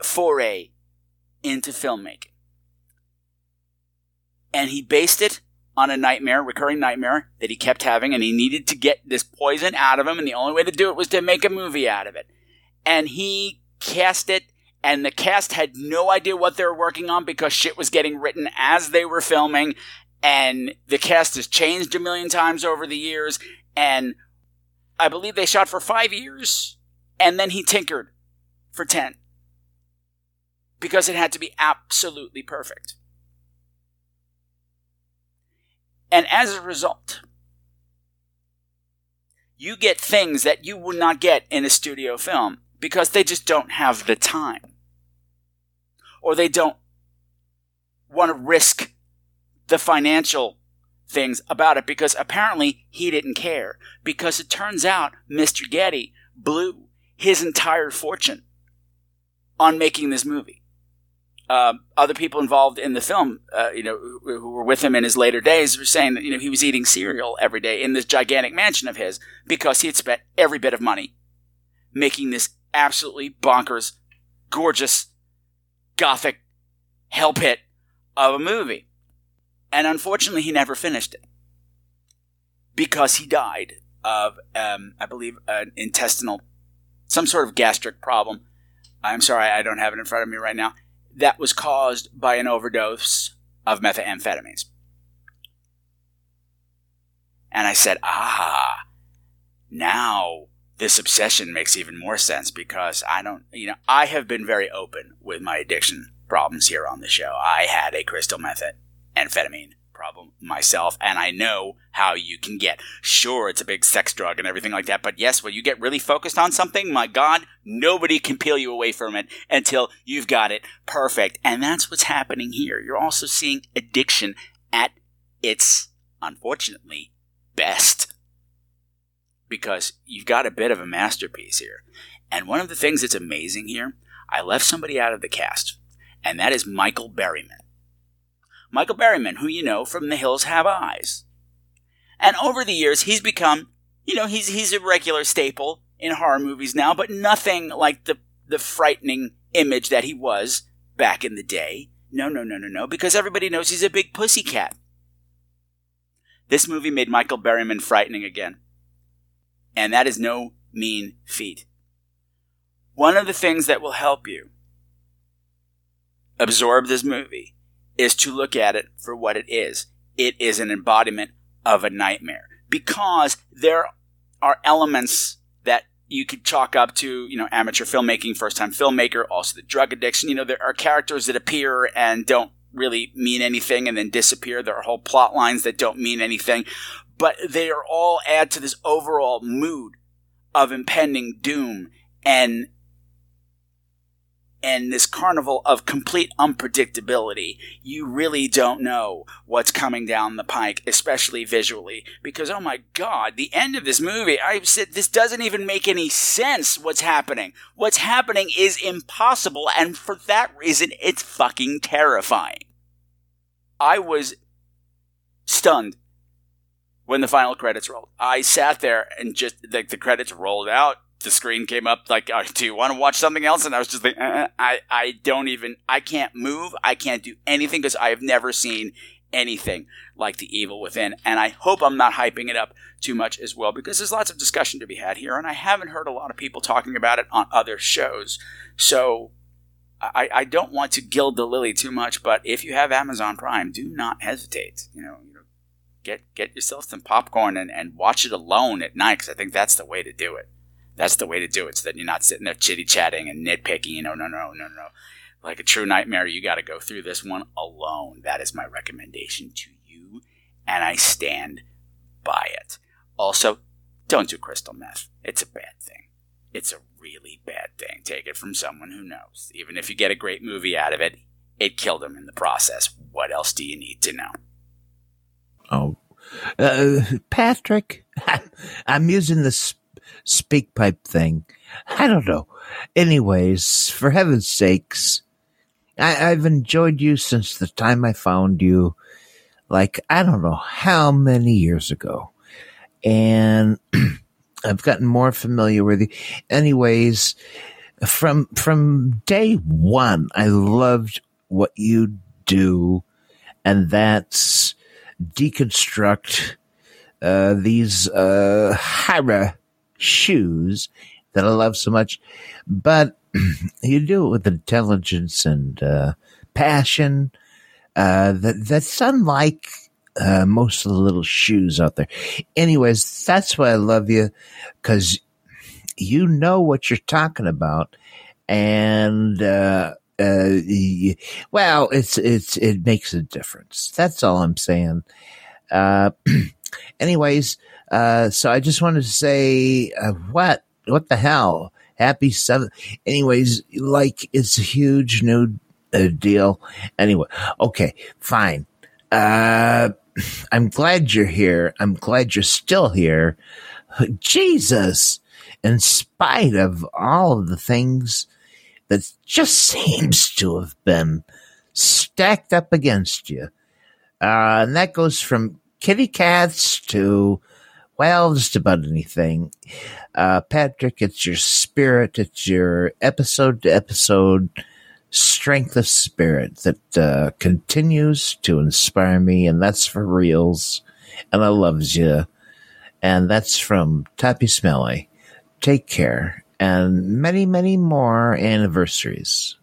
foray into filmmaking. And he based it on a nightmare, recurring nightmare that he kept having, and he needed to get this poison out of him, and the only way to do it was to make a movie out of it. And he cast it, and the cast had no idea what they were working on because shit was getting written as they were filming, and the cast has changed a million times over the years, and I believe they shot for five years and then he tinkered for 10 because it had to be absolutely perfect. And as a result, you get things that you would not get in a studio film because they just don't have the time. Or they don't want to risk the financial things about it because apparently he didn't care. Because it turns out Mr. Getty blew his entire fortune on making this movie. Uh, other people involved in the film, uh, you know, who, who, were with him in his later days, were saying that you know he was eating cereal every day in this gigantic mansion of his because he had spent every bit of money making this absolutely bonkers, gorgeous, gothic hell pit of a movie. And unfortunately, he never finished it because he died of, um, I believe, an intestinal some sort of gastric problem. I'm sorry, I don't have it in front of me right now. That was caused by an overdose of methamphetamines. And I said, ah, now this obsession makes even more sense because I don't, you know, I have been very open with my addiction problems here on the show. I had a crystal methamphetamine problem myself, and I know how you can get. Sure, it's a big sex drug and everything like that, but yes, when you get really focused on something, my God, nobody can peel you away from it until you've got it perfect. And that's what's happening here. You're also seeing addiction at its, unfortunately, best. Because you've got a bit of a masterpiece here. And one of the things that's amazing here, I left somebody out of the cast, and that is Michael Berryman. Michael Berryman, who you know from The Hills Have Eyes. And over the years, he's become, you know, he's, he's a regular staple in horror movies now, but nothing like the, the frightening image that he was back in the day. No, no, no, no, no, because everybody knows he's a big pussycat. This movie made Michael Berryman frightening again. And that is no mean feat. One of the things that will help you absorb this movie is to look at it for what it is. It is an embodiment of a nightmare because there are elements that you could chalk up to, you know, amateur filmmaking, first time filmmaker, also the drug addiction. You know, there are characters that appear and don't really mean anything and then disappear. There are whole plot lines that don't mean anything, but they are all add to this overall mood of impending doom and and this carnival of complete unpredictability. You really don't know what's coming down the pike, especially visually, because oh my god, the end of this movie, I said this doesn't even make any sense what's happening. What's happening is impossible, and for that reason, it's fucking terrifying. I was stunned when the final credits rolled. I sat there and just like the credits rolled out the screen came up like, uh, "Do you want to watch something else?" And I was just like, uh, "I I don't even I can't move. I can't do anything because I have never seen anything like The Evil Within." And I hope I'm not hyping it up too much as well because there's lots of discussion to be had here, and I haven't heard a lot of people talking about it on other shows. So I, I don't want to gild the lily too much, but if you have Amazon Prime, do not hesitate. You know, you know get get yourself some popcorn and, and watch it alone at night because I think that's the way to do it. That's the way to do it, so that you're not sitting there chitty chatting and nitpicking. You know, no, no, no, no. No. Like a true nightmare, you got to go through this one alone. That is my recommendation to you, and I stand by it. Also, don't do crystal meth. It's a bad thing. It's a really bad thing. Take it from someone who knows. Even if you get a great movie out of it, it killed him in the process. What else do you need to know? Oh, uh, Patrick, <laughs> I'm using this speak pipe thing. I don't know. Anyways, for heaven's sakes, I, I've enjoyed you since the time I found you, like, I don't know how many years ago. And <clears throat> I've gotten more familiar with you. Anyways, from, from day one, I loved what you do. And that's deconstruct, uh, these, uh, horror shoes that I love so much, but <clears throat> you do it with intelligence and uh, passion uh, that that's unlike uh, most of the little shoes out there. Anyways, that's why I love you because you know what you're talking about, and uh, uh, well, it's it's it makes a difference. That's all I'm saying. <clears throat> Anyways, uh, so I just wanted to say, uh, what, what the hell? Happy seven. Anyways, like it's a huge new uh, deal. Anyway, okay, fine. Uh, I'm glad you're here. I'm glad you're still here. Jesus, in spite of all of the things that just seems to have been stacked up against you. Uh, and that goes from kitty cats to well, just about anything. Uh, Patrick, it's your spirit, it's your episode to episode strength of spirit that uh, continues to inspire me, and that's for reals. And I loves you. And that's from Toppy Smelly. Take care. And many, many more anniversaries.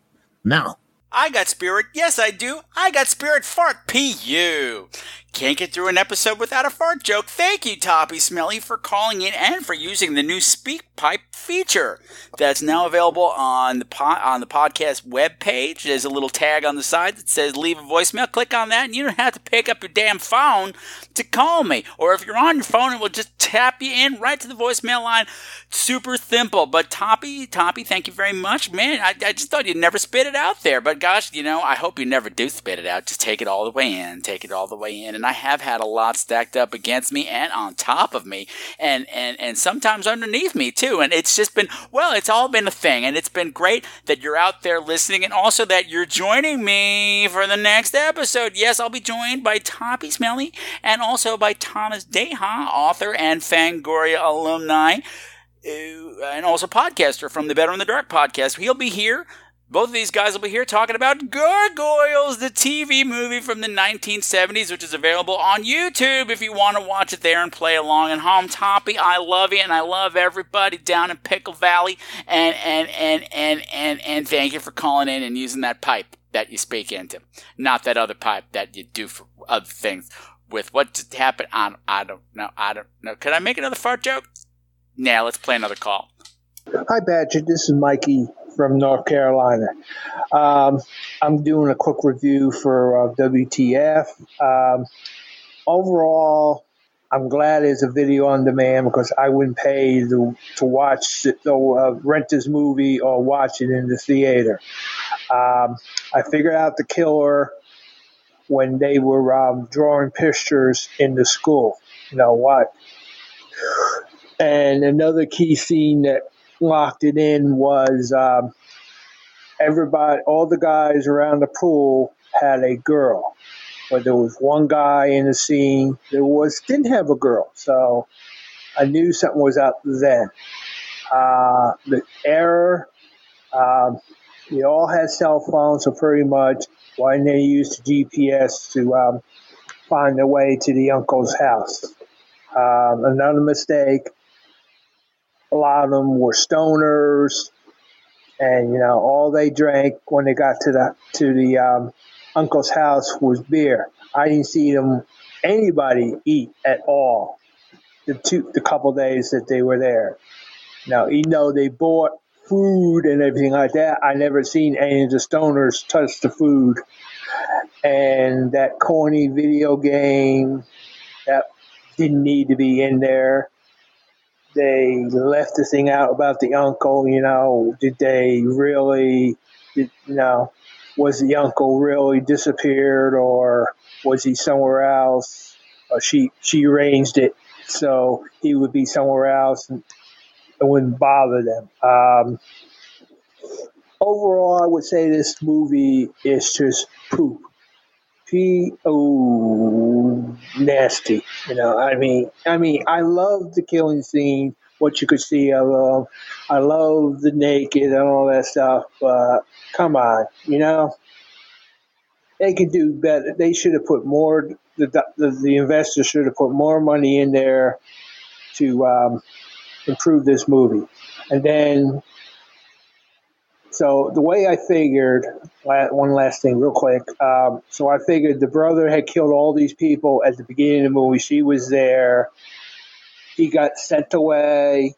Now. I got spirit. Yes, I do. I got spirit fart. P.U. Can't get through an episode without a fart joke. Thank you, Toppy Smelly, for calling in and for using the new Speak Pipe feature that's now available on the po- on the podcast webpage. There's a little tag on the side that says "Leave a voicemail." Click on that, and you don't have to pick up your damn phone to call me. Or if you're on your phone, it will just tap you in right to the voicemail line. Super simple. But Toppy, Toppy, thank you very much, man. I, I just thought you'd never spit it out there, but gosh, you know, I hope you never do spit it out. Just take it all the way in. Take it all the way in. And I have had a lot stacked up against me and on top of me and, and, and sometimes underneath me too. And it's just been, well, it's all been a thing. And it's been great that you're out there listening and also that you're joining me for the next episode. Yes, I'll be joined by Toppy Smelly and also by Thomas Deja, author and Fangoria alumni. Uh, and also podcaster from the Better in the Dark podcast. He'll be here both of these guys will be here talking about Gargoyles, the TV movie from the 1970s, which is available on YouTube if you want to watch it there and play along at home. Toppy, I love you and I love everybody down in Pickle Valley. And, and, and, and, and, and thank you for calling in and using that pipe that you speak into. Not that other pipe that you do for other things with what just happened. I don't, I don't know. I don't know. Could I make another fart joke? Nah, let's play another call. Hi, Badger. This is Mikey from North Carolina. Um, I'm doing a quick review for uh, WTF. Um, overall, I'm glad it's a video on demand because I wouldn't pay to, to watch it, or uh, rent this movie or watch it in the theater. Um, I figured out the killer when they were um, drawing pictures in the school. You know what? And another key scene that locked it in was um, everybody, all the guys around the pool had a girl. But there was one guy in the scene that was didn't have a girl, so I knew something was up then. Uh, the error, um, they all had cell phones, so pretty much why they use the GPS to um, find their way to the uncle's house? Um, another mistake. A lot of them were stoners, and you know all they drank when they got to the to the um, uncle's house was beer. I didn't see them anybody eat at all the two the couple days that they were there. Now, even though they bought food and everything like that, I never seen any of the stoners touch the food. And that corny video game that didn't need to be in there. They left the thing out about the uncle, you know, did they really, did, you know, was the uncle really disappeared or was he somewhere else? Or she, she arranged it so he would be somewhere else and it wouldn't bother them. Um, overall, I would say this movie is just poop. P O nasty. You know, I mean, I mean, I love the killing scene, what you could see of them. I love the naked and all that stuff. But come on, you know, they could do better. They should have put more. The the, the investors should have put more money in there to um, improve this movie. And then, so the way I figured, one last thing, real quick. Um, so I figured the brother had killed all these people at the beginning of the movie. She was there. He got sent away.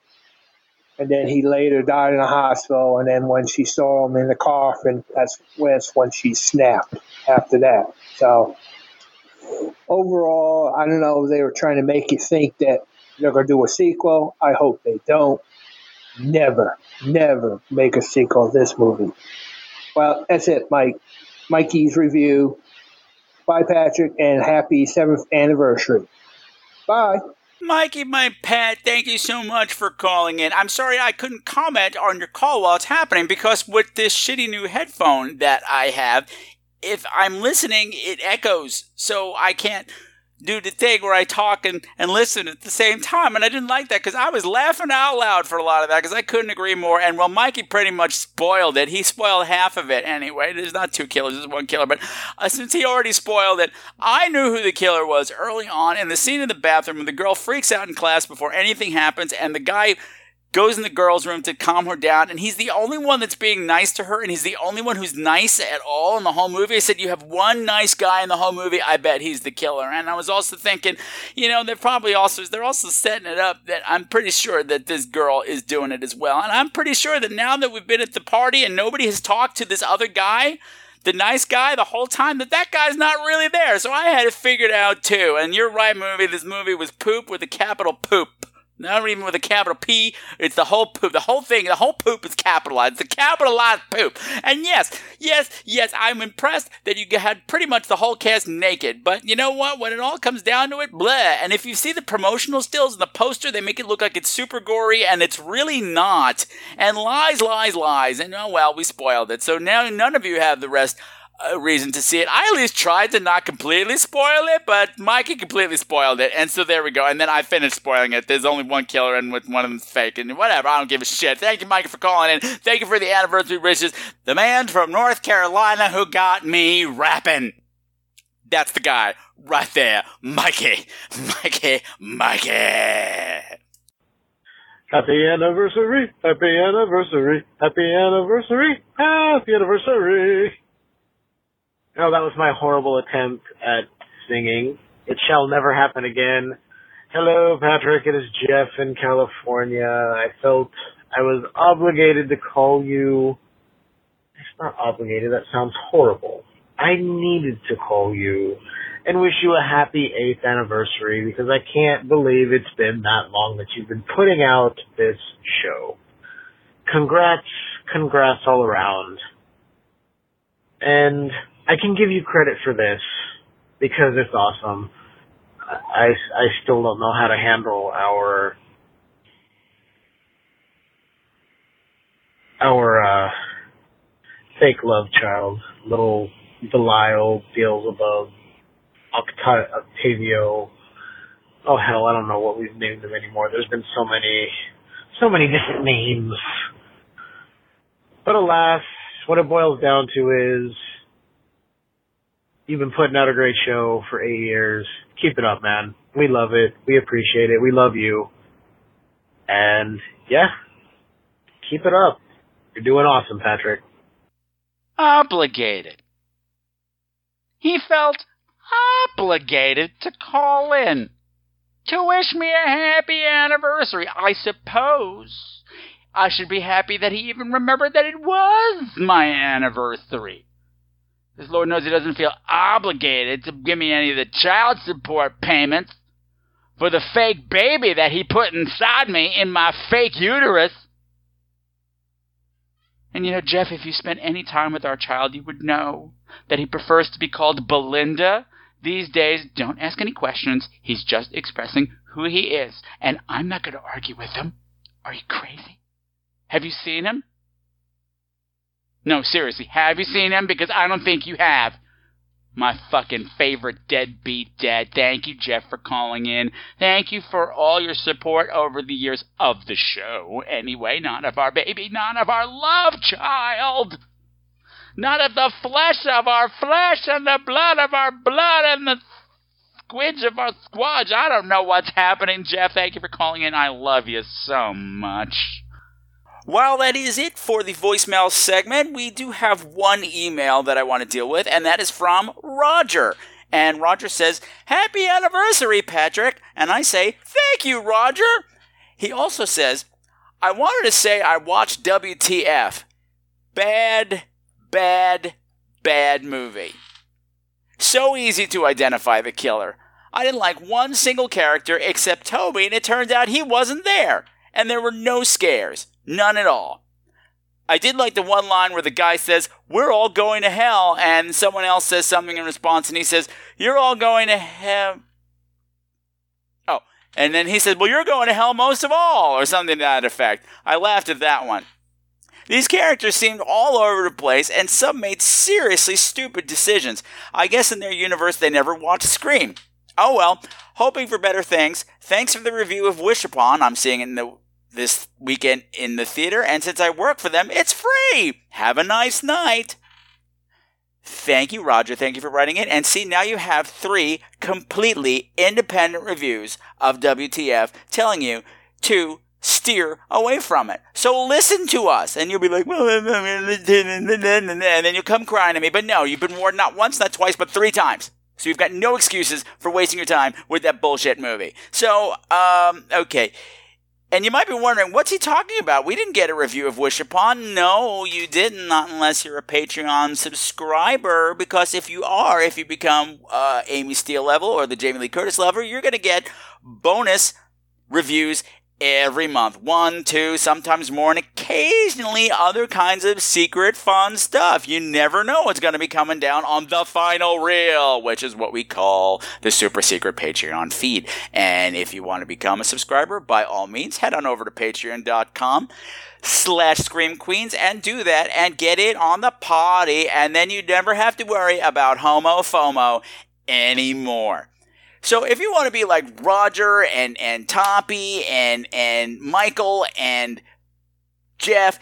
And then he later died in a hospital. And then when she saw him in the coffin, that's, that's when she snapped after that. So overall, I don't know they were trying to make you think that they're going to do a sequel. I hope they don't. Never, never make a sequel of this movie. Well, that's it, Mike. Mikey's review. Bye, Patrick, and happy seventh anniversary. Bye. Mikey, my pet, thank you so much for calling in. I'm sorry I couldn't comment on your call while it's happening because with this shitty new headphone that I have, if I'm listening, it echoes, so I can't do the thing where I talk and, and listen at the same time. And I didn't like that because I was laughing out loud for a lot of that because I couldn't agree more. And well, Mikey pretty much spoiled it. He spoiled half of it anyway. There's not two killers, there's one killer. But uh, since he already spoiled it, I knew who the killer was early on in the scene in the bathroom when the girl freaks out in class before anything happens and the guy goes in the girl's room to calm her down, and he's the only one that's being nice to her, and he's the only one who's nice at all in the whole movie. I said, You have one nice guy in the whole movie, I bet he's the killer. And I was also thinking, you know, they're probably also they're also setting it up that I'm pretty sure that this girl is doing it as well. And I'm pretty sure that now that we've been at the party and nobody has talked to this other guy, the nice guy the whole time that that guy's not really there. So I had it figured out too. And you're right, movie. This movie was poop with a capital poop. Not even with a capital P. It's the whole poop. The whole thing, the whole poop is capitalized. The capitalized poop. And yes, yes, yes, I'm impressed that you had pretty much the whole cast naked. But you know what? When it all comes down to it, blah. And if you see the promotional stills and the poster, they make it look like it's super gory, and it's really not. And lies, lies, lies. And oh well, we spoiled it. So now none of you have the rest a reason to see it. I at least tried to not completely spoil it, but Mikey completely spoiled it, and so there we go. And then I finished spoiling it. There's only one killer, and with one of them's fake, and whatever. I don't give a shit. Thank you, Mikey, for calling in. Thank you for the anniversary wishes. The man from North Carolina who got me rapping. That's the guy right there, Mikey, Mikey, Mikey. Happy anniversary, happy anniversary, happy anniversary, happy anniversary. Oh, that was my horrible attempt at singing. It shall never happen again. Hello, Patrick. It is Jeff in California. I felt I was obligated to call you. It's not obligated. That sounds horrible. I needed to call you and wish you a happy eighth anniversary because I can't believe it's been that long that you've been putting out this show. Congrats, congrats all around. And I can give you credit for this because it's awesome. I, I still don't know how to handle our our uh fake love child, little Belial, Beelzebub, Octa- Octavio. Oh hell, I don't know what we've named them anymore. There's been so many, so many different names. But alas, what it boils down to is, you've been putting out a great show for eight years. Keep it up, man. We love it. We appreciate it. We love you. And yeah, keep it up. You're doing awesome, Patrick. Obligated. He felt obligated to call in to wish me a happy anniversary. I suppose I should be happy that he even remembered that it was my anniversary. Because Lord knows he doesn't feel obligated to give me any of the child support payments for the fake baby that he put inside me in my fake uterus. And you know, Jeff, if you spent any time with our child, you would know that he prefers to be called Belinda. These days, don't ask any questions. He's just expressing who he is. And I'm not going to argue with him. Are you crazy? Have you seen him? No, seriously, have you seen him? Because I don't think you have. My fucking favorite deadbeat dad. Thank you, Jeff, for calling in. Thank you for all your support over the years of the show. Anyway, not of our baby, not of our love child. Not of the flesh of our flesh and the blood of our blood and the squidge of our squadge. I don't know what's happening, Jeff. Thank you for calling in. I love you so much. While that is it for the voicemail segment, we do have one email that I want to deal with, and that is from Roger. And Roger says, Happy anniversary, Patrick. And I say, Thank you, Roger. He also says, I wanted to say I watched WTF. Bad, bad, bad movie. So easy to identify the killer. I didn't like one single character except Toby, and it turned out he wasn't there. And there were no scares. None at all. I did like the one line where the guy says, We're all going to hell, and someone else says something in response, and he says, You're all going to hell. Oh, and then he says, Well, you're going to hell most of all, or something to that effect. I laughed at that one. These characters seemed all over the place, and some made seriously stupid decisions. I guess in their universe they never watched Scream. Oh well, hoping for better things. Thanks for the review of Wish Upon. I'm seeing it in the this weekend in the theater, and since I work for them, it's free. Have a nice night. Thank you, Roger. Thank you for writing it. And see, now you have three completely independent reviews of WTF telling you to steer away from it. So listen to us, and you'll be like, <laughs> and then you'll come crying to me. But no, you've been warned not once, not twice, but three times. So you've got no excuses for wasting your time with that bullshit movie. So, um, okay. And you might be wondering, what's he talking about? We didn't get a review of Wish Upon. No, you didn't, not unless you're a Patreon subscriber. Because if you are, if you become uh, Amy Steel level or the Jamie Lee Curtis level, you're going to get bonus reviews every month. One, two, sometimes more, and occasionally other kinds of secret fun stuff. You never know what's going to be coming down on the final reel, which is what we call the super secret Patreon feed. And if you want to become a subscriber, by all means, head on over to patreon.com slash scream queenz and do that and get it on the party and then you never have to worry about homo fomo anymore so if you want to be like Roger and and Toppy and and Michael and Jeff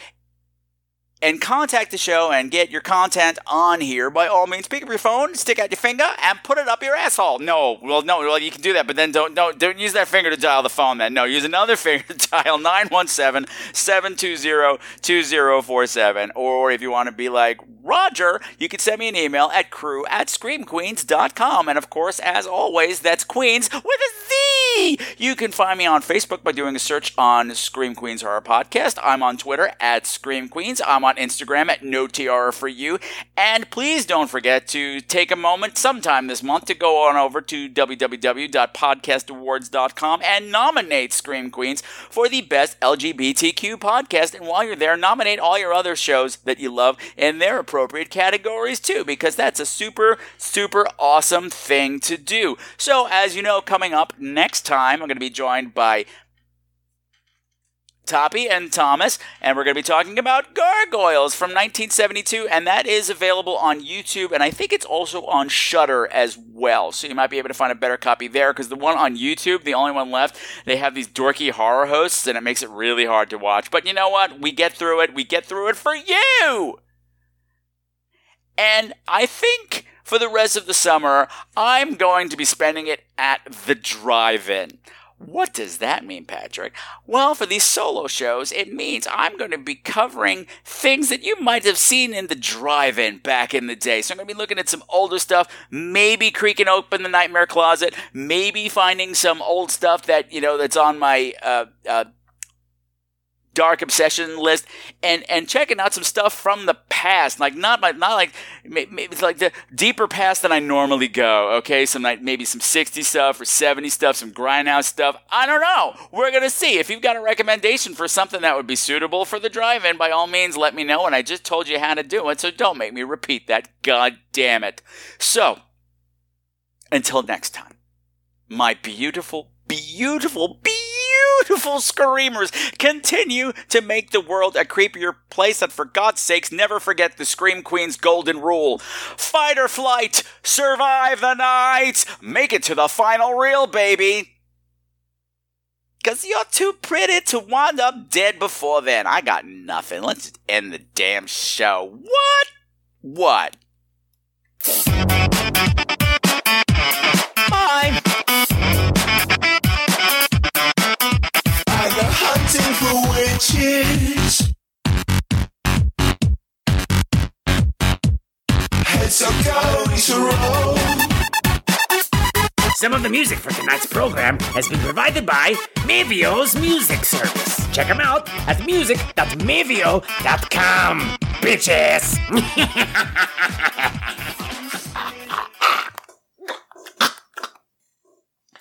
and contact the show and get your content on here, by all means, pick up your phone, stick out your finger, and put it up your asshole. No, well, no, well, you can do that, but then don't don't don't use that finger to dial the phone. Then no, use another <laughs> finger to dial 917-720-2047. Or if you want to be like Roger, you can send me an email at crew at screamqueenz.com. And of course, as always, that's Queens with a Z. You can find me on Facebook by doing a search on Scream Queenz Horror Podcast. I'm on Twitter at Scream Queenz. I'm on Instagram at No Tiara for You. And please don't forget to take a moment sometime this month to go on over to www.podcastawards.com and nominate Scream Queenz for the best LGBTQ podcast. And while you're there, nominate all your other shows that you love in their appropriate categories too, because that's a super, super awesome thing to do. So, as you know, coming up next time, I'm going to be joined by Toppy and Thomas, and we're going to be talking about Gargoyles from 1972, and that is available on YouTube, and I think it's also on Shudder as well. So you might be able to find a better copy there, because the one on YouTube, the only one left, they have these dorky horror hosts, and it makes it really hard to watch. But you know what? We get through it. We get through it for you. And I think for the rest of the summer, I'm going to be spending it at the drive in. What does that mean, Patrick? Well, for these solo shows, it means I'm going to be covering things that you might have seen in the drive in back in the day. So I'm going to be looking at some older stuff, maybe creaking open the Nightmare Closet, maybe finding some old stuff that, you know, that's on my, uh, uh, dark obsession list and and checking out some stuff from the past. Like not my not like maybe like the deeper past than I normally go okay? Some like maybe some 60 stuff or 70 stuff some grindhouse stuff. I don't know. We're gonna see. If you've got a recommendation for something that would be suitable for the drive-in by all means let me know and I just told you how to do it so don't make me repeat that. God damn it. So until next time my beautiful beautiful beautiful beautiful screamers continue to make the world a creepier place and for God's sakes never forget the Scream Queen's golden rule. Fight or flight, survive the night, make it to the final reel, baby. Cause you're too pretty to wind up dead before then. I got nothing. Let's end the damn show. What? What? For witches. Heads are going to roll. Some of the music for tonight's program has been provided by Mevio's Music Service. Check them out at music.mevio.com, bitches! <laughs>